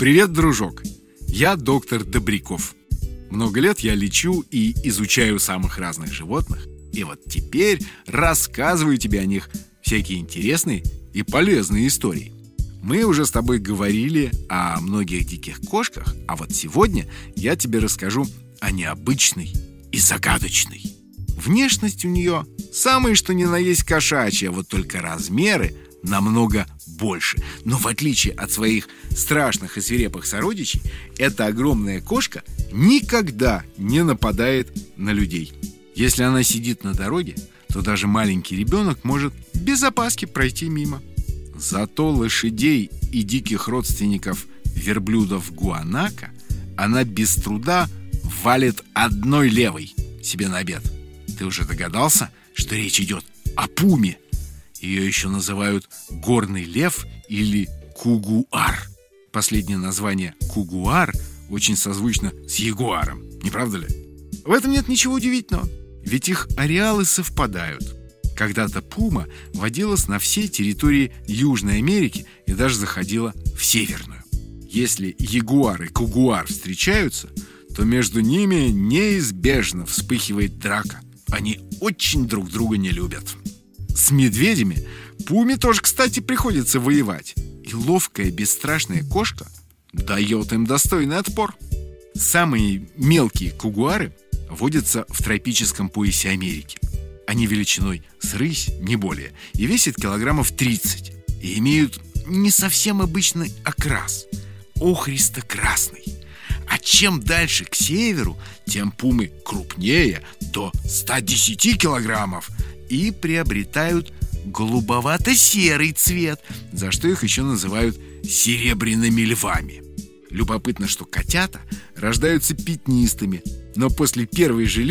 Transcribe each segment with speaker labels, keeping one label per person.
Speaker 1: Привет, дружок! Я доктор Добряков. Много лет я лечу и изучаю самых разных животных. И вот теперь рассказываю тебе о них всякие интересные и полезные истории. Мы уже с тобой говорили о многих диких кошках, а вот сегодня я тебе расскажу о необычной и загадочной. Внешность у нее самые что ни на есть кошачья, вот только размеры намного больше. Но в отличие от своих страшных и свирепых сородичей, эта огромная кошка никогда не нападает на людей. Если она сидит на дороге, то даже маленький ребенок может без опаски пройти мимо. Зато лошадей и диких родственников верблюдов гуанака она без труда валит одной левой себе на обед. Ты уже догадался, что речь идет о пуме? Ее еще называют горный лев или кугуар. Последнее название кугуар очень созвучно с ягуаром, не правда ли? В этом нет ничего удивительного, ведь их ареалы совпадают. Когда-то пума водилась на всей территории Южной Америки и даже заходила в Северную. Если ягуар и кугуар встречаются, то между ними неизбежно вспыхивает драка. Они очень друг друга не любят. С медведями Пуме тоже, кстати, приходится воевать. И ловкая, бесстрашная кошка дает им достойный отпор. Самые мелкие кугуары водятся в тропическом поясе Америки. Они величиной с рысь, не более, и весят килограммов 30. И имеют не совсем обычный окрас – охристо-красный. А чем дальше к северу, тем пумы крупнее, до 110 килограммов, и приобретают голубовато-серый цвет, за что их еще называют серебряными львами. Любопытно, что котята рождаются пятнистыми, но после первой же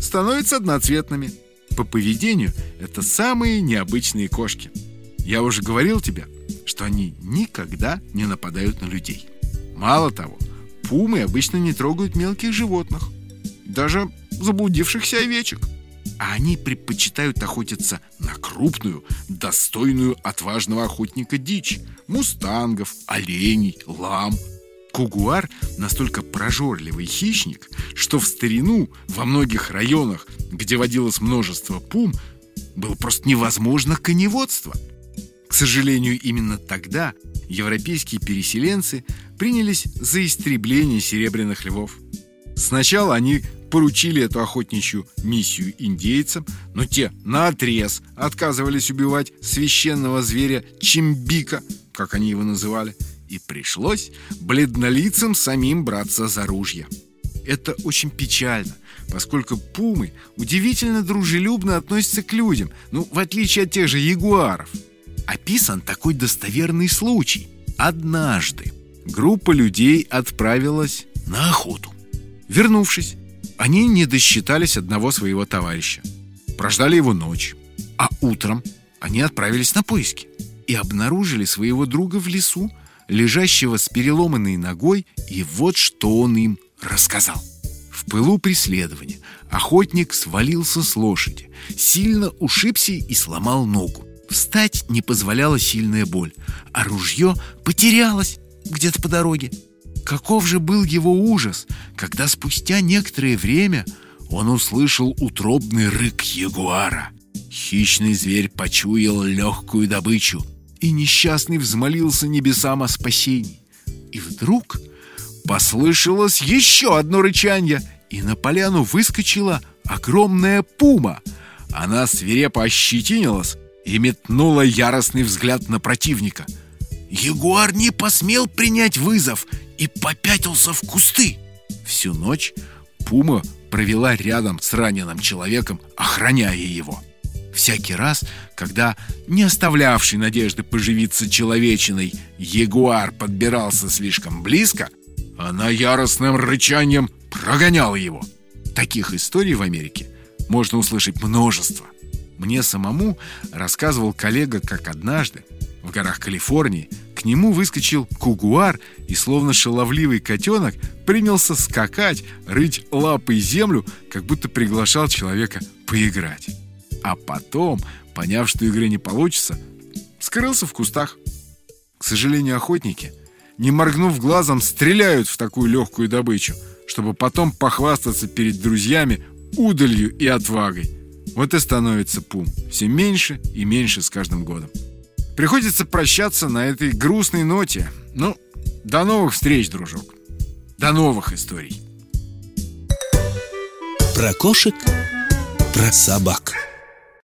Speaker 1: становятся одноцветными. По поведению это самые необычные кошки. Я уже говорил тебе, что они никогда не нападают на людей. Мало того, пумы обычно не трогают мелких животных, даже заблудившихся овечек. А они предпочитают охотиться на крупную, достойную отважного охотника дичь – мустангов, оленей, лам. Кугуар настолько прожорливый хищник, что в старину во многих районах, где водилось множество пум, было просто невозможно коневодство. К сожалению, именно тогда европейские переселенцы принялись за истребление серебряных львов. Сначала они поручили эту охотничью миссию индейцам, но те наотрез отказывались убивать священного зверя Чимбика, как они его называли, и пришлось бледнолицам самим браться за ружья. Это очень печально, поскольку пумы удивительно дружелюбно относятся к людям, ну, в отличие от тех же ягуаров. Описан такой достоверный случай. Однажды группа людей отправилась на охоту. Вернувшись, они не досчитались одного своего товарища. Прождали его ночь. А утром они отправились на поиски и обнаружили своего друга в лесу, лежащего с переломанной ногой, и вот что он им рассказал. В пылу преследования охотник свалился с лошади, сильно ушибся и сломал ногу. Встать не позволяла сильная боль, а ружье потерялось где-то по дороге. Каков же был его ужас, когда спустя некоторое время он услышал утробный рык ягуара. Хищный зверь почуял легкую добычу, и несчастный взмолился небесам о спасении. И вдруг послышалось еще одно рычанье, и на поляну выскочила огромная пума. Она свирепо ощетинилась и метнула яростный взгляд на противника. Ягуар не посмел принять вызов и попятился в кусты. Всю ночь пума провела рядом с раненым человеком, охраняя его. Всякий раз, когда не оставлявший надежды поживиться человечиной ягуар подбирался слишком близко, она яростным рычанием прогоняла его. Таких историй в Америке можно услышать множество. Мне самому рассказывал коллега, как однажды в горах Калифорнии к нему выскочил кугуар и, словно шаловливый котенок, принялся скакать, рыть лапой землю, как будто приглашал человека поиграть. А потом, поняв, что игры не получится, скрылся в кустах. К сожалению, охотники, не моргнув глазом, стреляют в такую легкую добычу, чтобы потом похвастаться перед друзьями удалью и отвагой. Вот и становится пум все меньше и меньше с каждым годом. Приходится прощаться на этой грустной ноте. Ну, до новых встреч, дружок. До новых историй.
Speaker 2: Про кошек, про собак.